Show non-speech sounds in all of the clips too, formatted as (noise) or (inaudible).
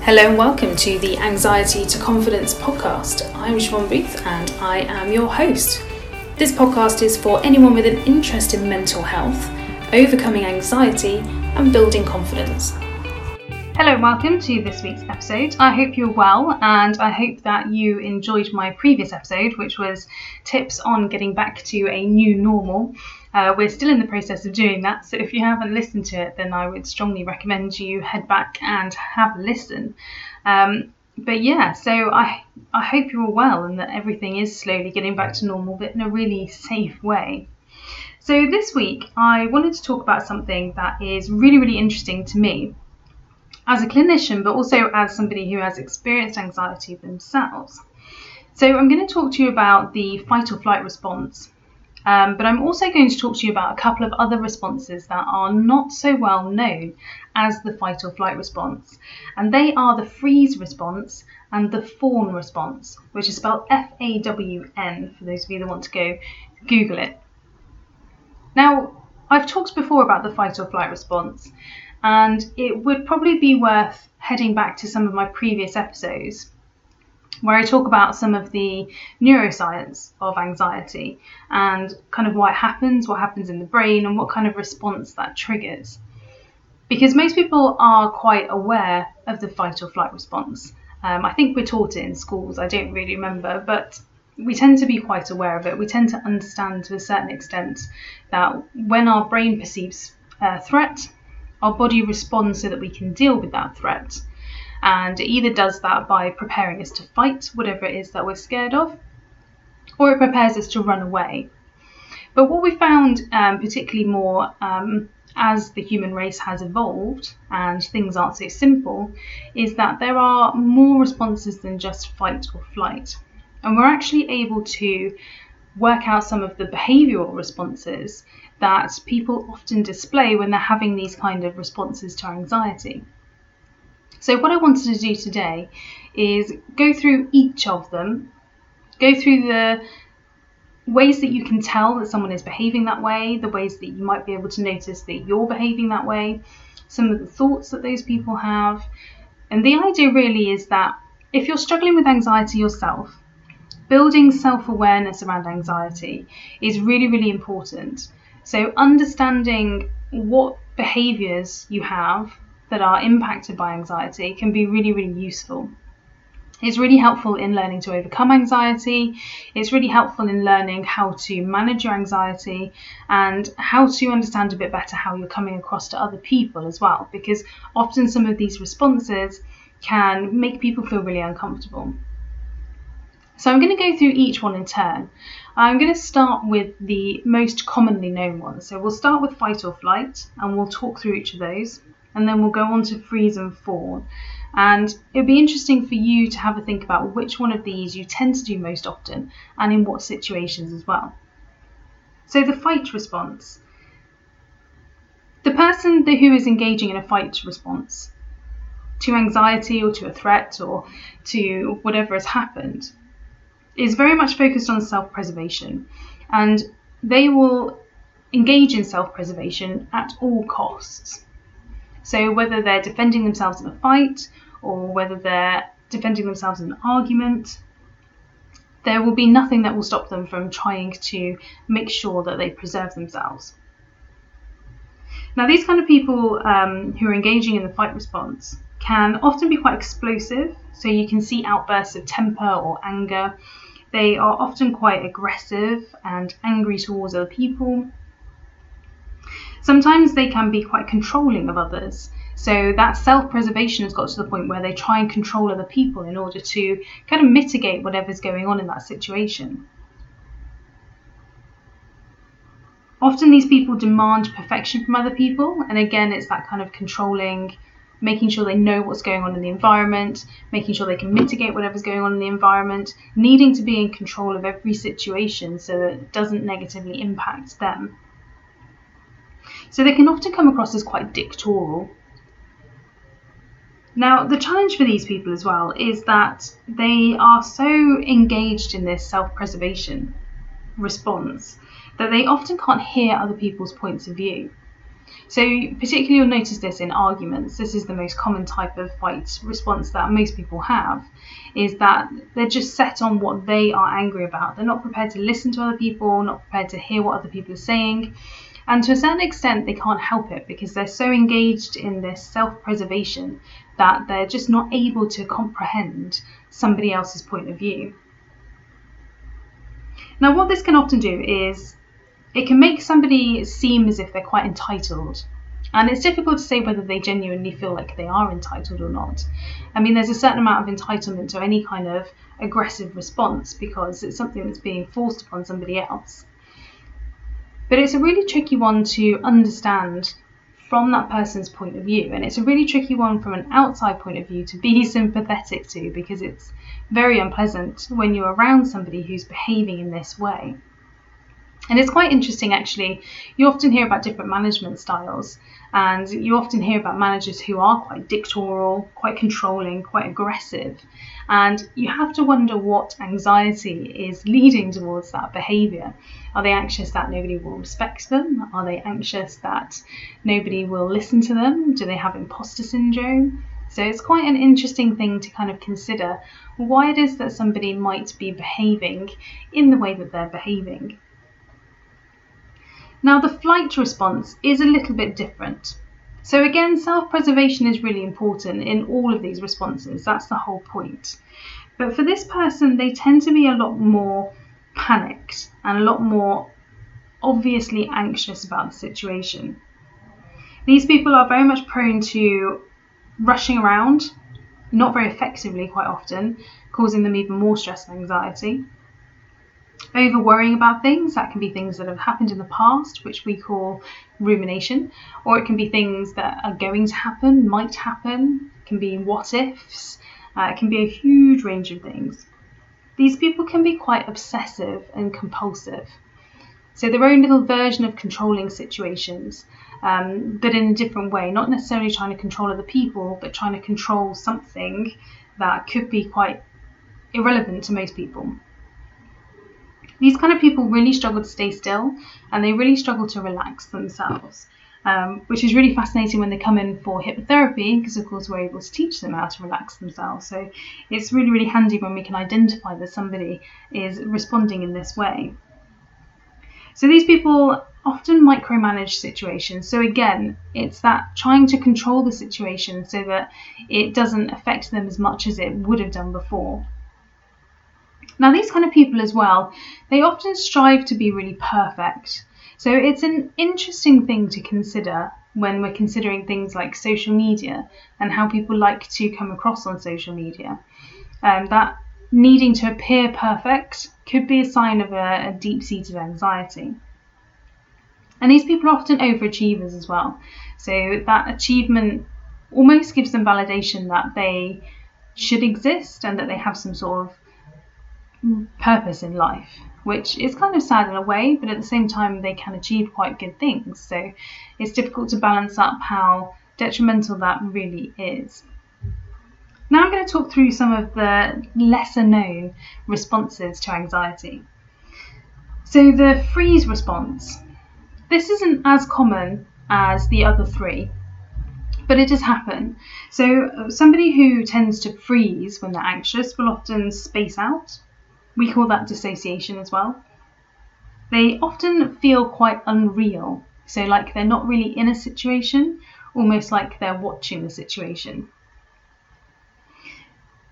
Hello and welcome to the Anxiety to Confidence podcast. I'm Siobhan Booth and I am your host. This podcast is for anyone with an interest in mental health, overcoming anxiety, and building confidence. Hello and welcome to this week's episode. I hope you're well and I hope that you enjoyed my previous episode, which was tips on getting back to a new normal. Uh, we're still in the process of doing that, so if you haven't listened to it, then I would strongly recommend you head back and have a listen. Um, but yeah, so I I hope you're all well and that everything is slowly getting back to normal, but in a really safe way. So this week I wanted to talk about something that is really really interesting to me as a clinician, but also as somebody who has experienced anxiety themselves. So, I'm going to talk to you about the fight or flight response, um, but I'm also going to talk to you about a couple of other responses that are not so well known as the fight or flight response, and they are the freeze response and the fawn response, which is spelled F A W N for those of you that want to go Google it. Now, I've talked before about the fight or flight response, and it would probably be worth heading back to some of my previous episodes where I talk about some of the neuroscience of anxiety and kind of why it happens, what happens in the brain, and what kind of response that triggers. Because most people are quite aware of the fight or flight response. Um, I think we're taught it in schools, I don't really remember, but we tend to be quite aware of it. We tend to understand to a certain extent that when our brain perceives a threat, our body responds so that we can deal with that threat. And it either does that by preparing us to fight whatever it is that we're scared of, or it prepares us to run away. But what we found, um, particularly more um, as the human race has evolved and things aren't so simple, is that there are more responses than just fight or flight. And we're actually able to work out some of the behavioural responses that people often display when they're having these kind of responses to anxiety. So, what I wanted to do today is go through each of them, go through the ways that you can tell that someone is behaving that way, the ways that you might be able to notice that you're behaving that way, some of the thoughts that those people have. And the idea really is that if you're struggling with anxiety yourself, building self awareness around anxiety is really, really important so, understanding what behaviors you have that are impacted by anxiety can be really, really useful. It's really helpful in learning to overcome anxiety. It's really helpful in learning how to manage your anxiety and how to understand a bit better how you're coming across to other people as well, because often some of these responses can make people feel really uncomfortable. So I'm going to go through each one in turn. I'm going to start with the most commonly known ones. So we'll start with fight or flight and we'll talk through each of those and then we'll go on to freeze and fawn. And it would be interesting for you to have a think about which one of these you tend to do most often and in what situations as well. So the fight response. The person who is engaging in a fight response to anxiety or to a threat or to whatever has happened is very much focused on self preservation and they will engage in self preservation at all costs. So, whether they're defending themselves in a fight or whether they're defending themselves in an argument, there will be nothing that will stop them from trying to make sure that they preserve themselves. Now, these kind of people um, who are engaging in the fight response can often be quite explosive, so you can see outbursts of temper or anger they are often quite aggressive and angry towards other people. Sometimes they can be quite controlling of others. So that self preservation has got to the point where they try and control other people in order to kind of mitigate whatever's going on in that situation. Often these people demand perfection from other people, and again, it's that kind of controlling, making sure they know what's going on in the environment, making sure they can mitigate whatever's going on in the environment, needing to be in control of every situation so that it doesn't negatively impact them. So they can often come across as quite dictatorial. Now, the challenge for these people as well is that they are so engaged in this self preservation response that they often can't hear other people's points of view. So, particularly, you'll notice this in arguments. This is the most common type of fight response that most people have is that they're just set on what they are angry about. They're not prepared to listen to other people, not prepared to hear what other people are saying. And to a certain extent, they can't help it because they're so engaged in this self preservation that they're just not able to comprehend somebody else's point of view. Now, what this can often do is it can make somebody seem as if they're quite entitled. And it's difficult to say whether they genuinely feel like they are entitled or not. I mean, there's a certain amount of entitlement to any kind of aggressive response because it's something that's being forced upon somebody else. But it's a really tricky one to understand from that person's point of view. And it's a really tricky one from an outside point of view to be (laughs) sympathetic to because it's very unpleasant when you're around somebody who's behaving in this way. And it's quite interesting actually. You often hear about different management styles, and you often hear about managers who are quite dictatorial, quite controlling, quite aggressive. And you have to wonder what anxiety is leading towards that behaviour. Are they anxious that nobody will respect them? Are they anxious that nobody will listen to them? Do they have imposter syndrome? So it's quite an interesting thing to kind of consider why it is that somebody might be behaving in the way that they're behaving. Now, the flight response is a little bit different. So, again, self preservation is really important in all of these responses. That's the whole point. But for this person, they tend to be a lot more panicked and a lot more obviously anxious about the situation. These people are very much prone to rushing around, not very effectively quite often, causing them even more stress and anxiety over worrying about things. That can be things that have happened in the past, which we call rumination, or it can be things that are going to happen, might happen, it can be what ifs, uh, it can be a huge range of things. These people can be quite obsessive and compulsive. So, their own little version of controlling situations, um, but in a different way, not necessarily trying to control other people, but trying to control something that could be quite irrelevant to most people. These kind of people really struggle to stay still and they really struggle to relax themselves. Um, which is really fascinating when they come in for hypnotherapy because, of course, we're able to teach them how to relax themselves. So it's really, really handy when we can identify that somebody is responding in this way. So these people often micromanage situations. So again, it's that trying to control the situation so that it doesn't affect them as much as it would have done before. Now, these kind of people as well, they often strive to be really perfect. So it's an interesting thing to consider when we're considering things like social media and how people like to come across on social media. Um, that needing to appear perfect could be a sign of a, a deep seated anxiety. And these people are often overachievers as well. So that achievement almost gives them validation that they should exist and that they have some sort of purpose in life, which is kind of sad in a way, but at the same time, they can achieve quite good things. So it's difficult to balance up how detrimental that really is. Now I'm going to talk through some of the lesser known responses to anxiety. So the freeze response. This isn't as common as the other three, but it does happen. So somebody who tends to freeze when they're anxious will often space out we call that dissociation as well. They often feel quite unreal, so like they're not really in a situation, almost like they're watching the situation.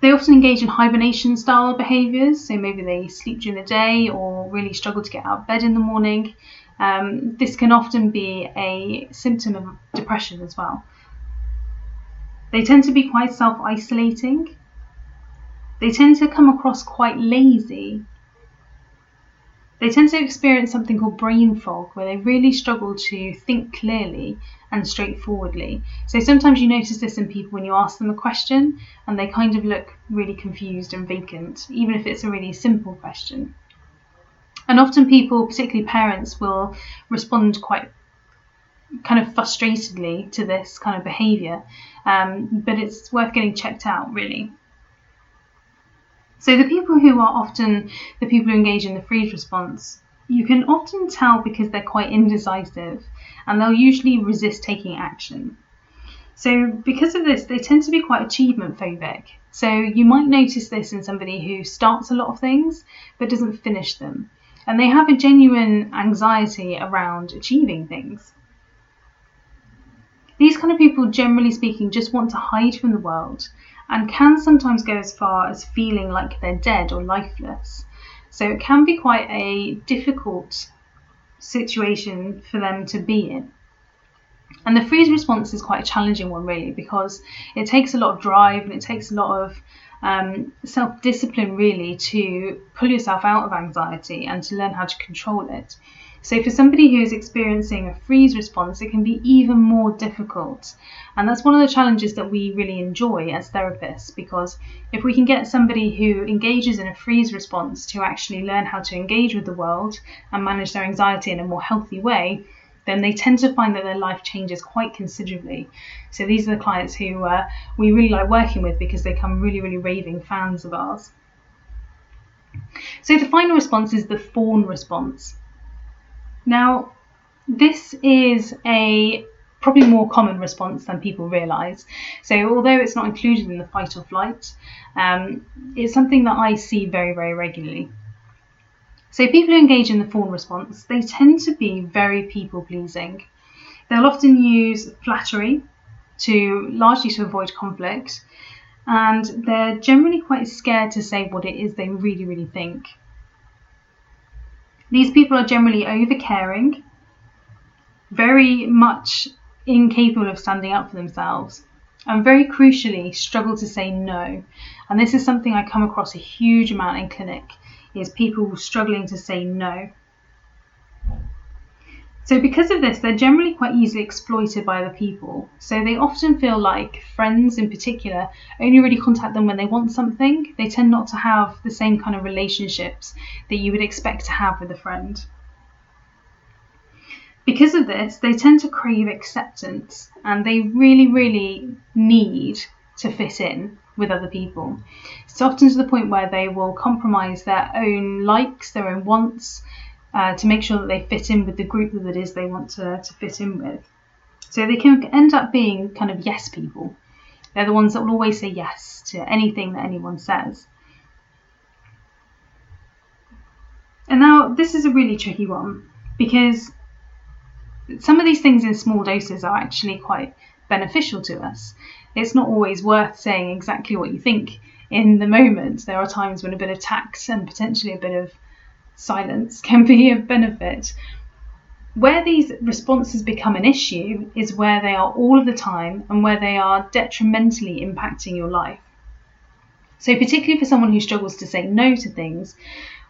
They often engage in hibernation style behaviours, so maybe they sleep during the day or really struggle to get out of bed in the morning. Um, this can often be a symptom of depression as well. They tend to be quite self isolating, they tend to come across quite lazy. They tend to experience something called brain fog, where they really struggle to think clearly and straightforwardly. So sometimes you notice this in people when you ask them a question and they kind of look really confused and vacant, even if it's a really simple question. And often people, particularly parents, will respond quite kind of frustratedly to this kind of behaviour, um, but it's worth getting checked out really. So the people who are often the people who engage in the freeze response you can often tell because they're quite indecisive and they'll usually resist taking action. So, because of this, they tend to be quite achievement phobic. So, you might notice this in somebody who starts a lot of things but doesn't finish them. And they have a genuine anxiety around achieving things. These kind of people, generally speaking, just want to hide from the world and can sometimes go as far as feeling like they're dead or lifeless. So it can be quite a difficult situation for them to be in. And the freeze response is quite a challenging one, really, because it takes a lot of drive and it takes a lot of um, self discipline, really, to pull yourself out of anxiety and to learn how to control it. So, for somebody who is experiencing a freeze response, it can be even more difficult. And that's one of the challenges that we really enjoy as therapists because if we can get somebody who engages in a freeze response to actually learn how to engage with the world and manage their anxiety in a more healthy way, then they tend to find that their life changes quite considerably. So, these are the clients who uh, we really like working with because they come really, really raving fans of ours. So, the final response is the fawn response. Now, this is a probably more common response than people realise. So, although it's not included in the fight or flight, um, it's something that I see very, very regularly. So, people who engage in the fawn response, they tend to be very people pleasing. They'll often use flattery to largely to avoid conflict, and they're generally quite scared to say what it is they really, really think. These people are generally over caring, very much incapable of standing up for themselves, and very crucially struggle to say no. And this is something I come across a huge amount in clinic is people struggling to say no. So, because of this, they're generally quite easily exploited by other people. So, they often feel like friends, in particular, only really contact them when they want something. They tend not to have the same kind of relationships that you would expect to have with a friend. Because of this, they tend to crave acceptance and they really, really need to fit in with other people. It's often to the point where they will compromise their own likes, their own wants, uh, to make sure that they fit in with the group that it is they want to, to fit in with. So they can end up being kind of yes people. They're the ones that will always say yes to anything that anyone says. And now this is a really tricky one because some of these things in small doses are actually quite beneficial to us. It's not always worth saying exactly what you think in the moment. There are times when a bit of tact and potentially a bit of silence can be of benefit. Where these responses become an issue is where they are all of the time and where they are detrimentally impacting your life. So, particularly for someone who struggles to say no to things,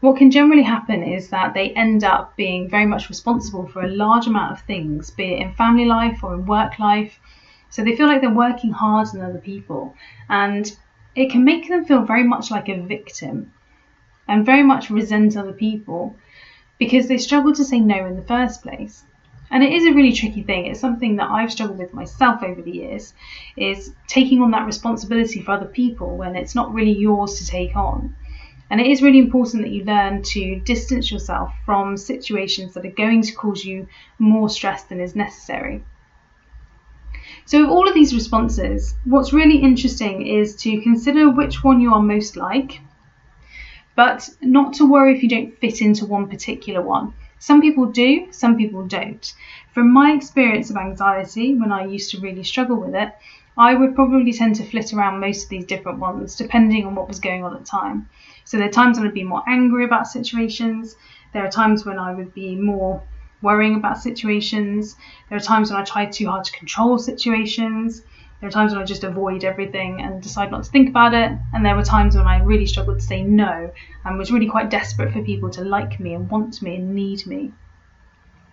what can generally happen is that they end up being very much responsible for a large amount of things, be it in family life or in work life. So they feel like they're working hard than other people, and it can make them feel very much like a victim and very much resent other people because they struggle to say no in the first place. And it is a really tricky thing. It's something that I've struggled with myself over the years is taking on that responsibility for other people when it's not really yours to take on. And it is really important that you learn to distance yourself from situations that are going to cause you more stress than is necessary. So, with all of these responses, what's really interesting is to consider which one you are most like but not to worry if you don't fit into one particular one. Some people do, some people don't. From my experience of anxiety, when I used to really struggle with it, I would probably tend to flit around most of these different ones depending on what was going on at the time. So there are times when I'd be more angry about situations, there are times when I would be more worrying about situations, there are times when I tried too hard to control situations, there are times when I just avoid everything and decide not to think about it. And there were times when I really struggled to say no and was really quite desperate for people to like me and want me and need me.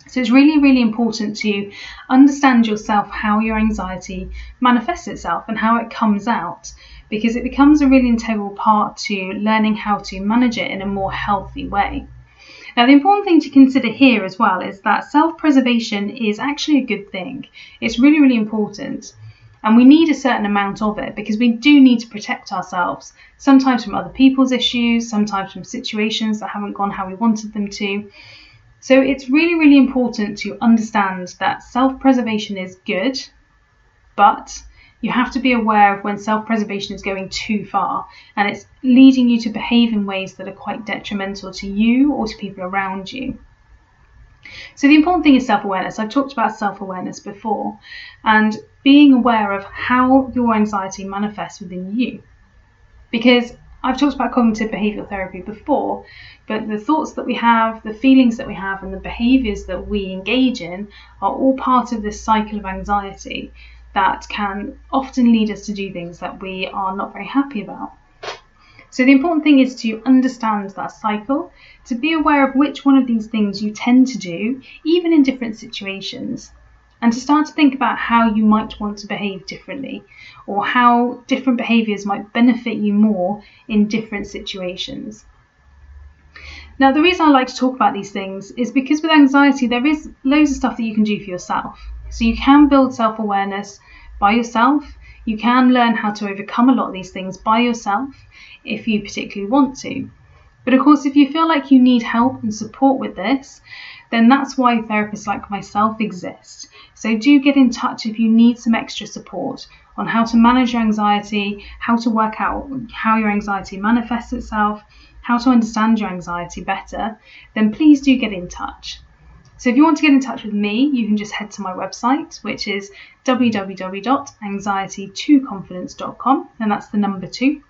So it's really, really important to understand yourself how your anxiety manifests itself and how it comes out because it becomes a really integral part to learning how to manage it in a more healthy way. Now, the important thing to consider here as well is that self preservation is actually a good thing. It's really, really important. And we need a certain amount of it because we do need to protect ourselves, sometimes from other people's issues, sometimes from situations that haven't gone how we wanted them to. So it's really, really important to understand that self preservation is good, but you have to be aware of when self preservation is going too far and it's leading you to behave in ways that are quite detrimental to you or to people around you. So, the important thing is self awareness. I've talked about self awareness before and being aware of how your anxiety manifests within you. Because I've talked about cognitive behavioral therapy before, but the thoughts that we have, the feelings that we have, and the behaviors that we engage in are all part of this cycle of anxiety that can often lead us to do things that we are not very happy about. So, the important thing is to understand that cycle, to be aware of which one of these things you tend to do, even in different situations, and to start to think about how you might want to behave differently or how different behaviours might benefit you more in different situations. Now, the reason I like to talk about these things is because with anxiety, there is loads of stuff that you can do for yourself. So, you can build self awareness by yourself. You can learn how to overcome a lot of these things by yourself if you particularly want to. But of course, if you feel like you need help and support with this, then that's why therapists like myself exist. So do get in touch if you need some extra support on how to manage your anxiety, how to work out how your anxiety manifests itself, how to understand your anxiety better, then please do get in touch. So if you want to get in touch with me, you can just head to my website, which is www.anxiety2confidence.com, and that's the number two.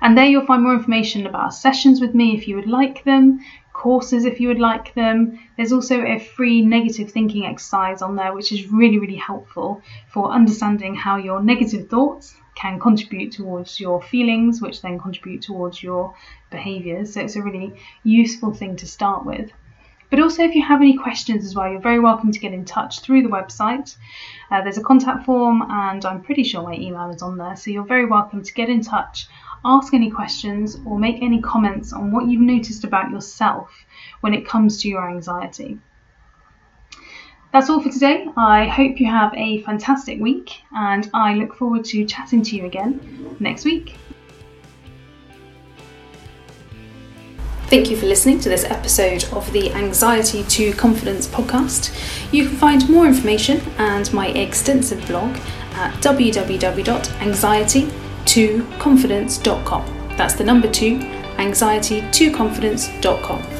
And there you'll find more information about sessions with me if you would like them, courses if you would like them. There's also a free negative thinking exercise on there, which is really, really helpful for understanding how your negative thoughts can contribute towards your feelings, which then contribute towards your behaviors. So it's a really useful thing to start with. But also, if you have any questions as well, you're very welcome to get in touch through the website. Uh, there's a contact form, and I'm pretty sure my email is on there, so you're very welcome to get in touch, ask any questions, or make any comments on what you've noticed about yourself when it comes to your anxiety. That's all for today. I hope you have a fantastic week, and I look forward to chatting to you again next week. Thank you for listening to this episode of the Anxiety to Confidence podcast. You can find more information and my extensive blog at www.anxiety2confidence.com. That's the number two, anxiety2confidence.com.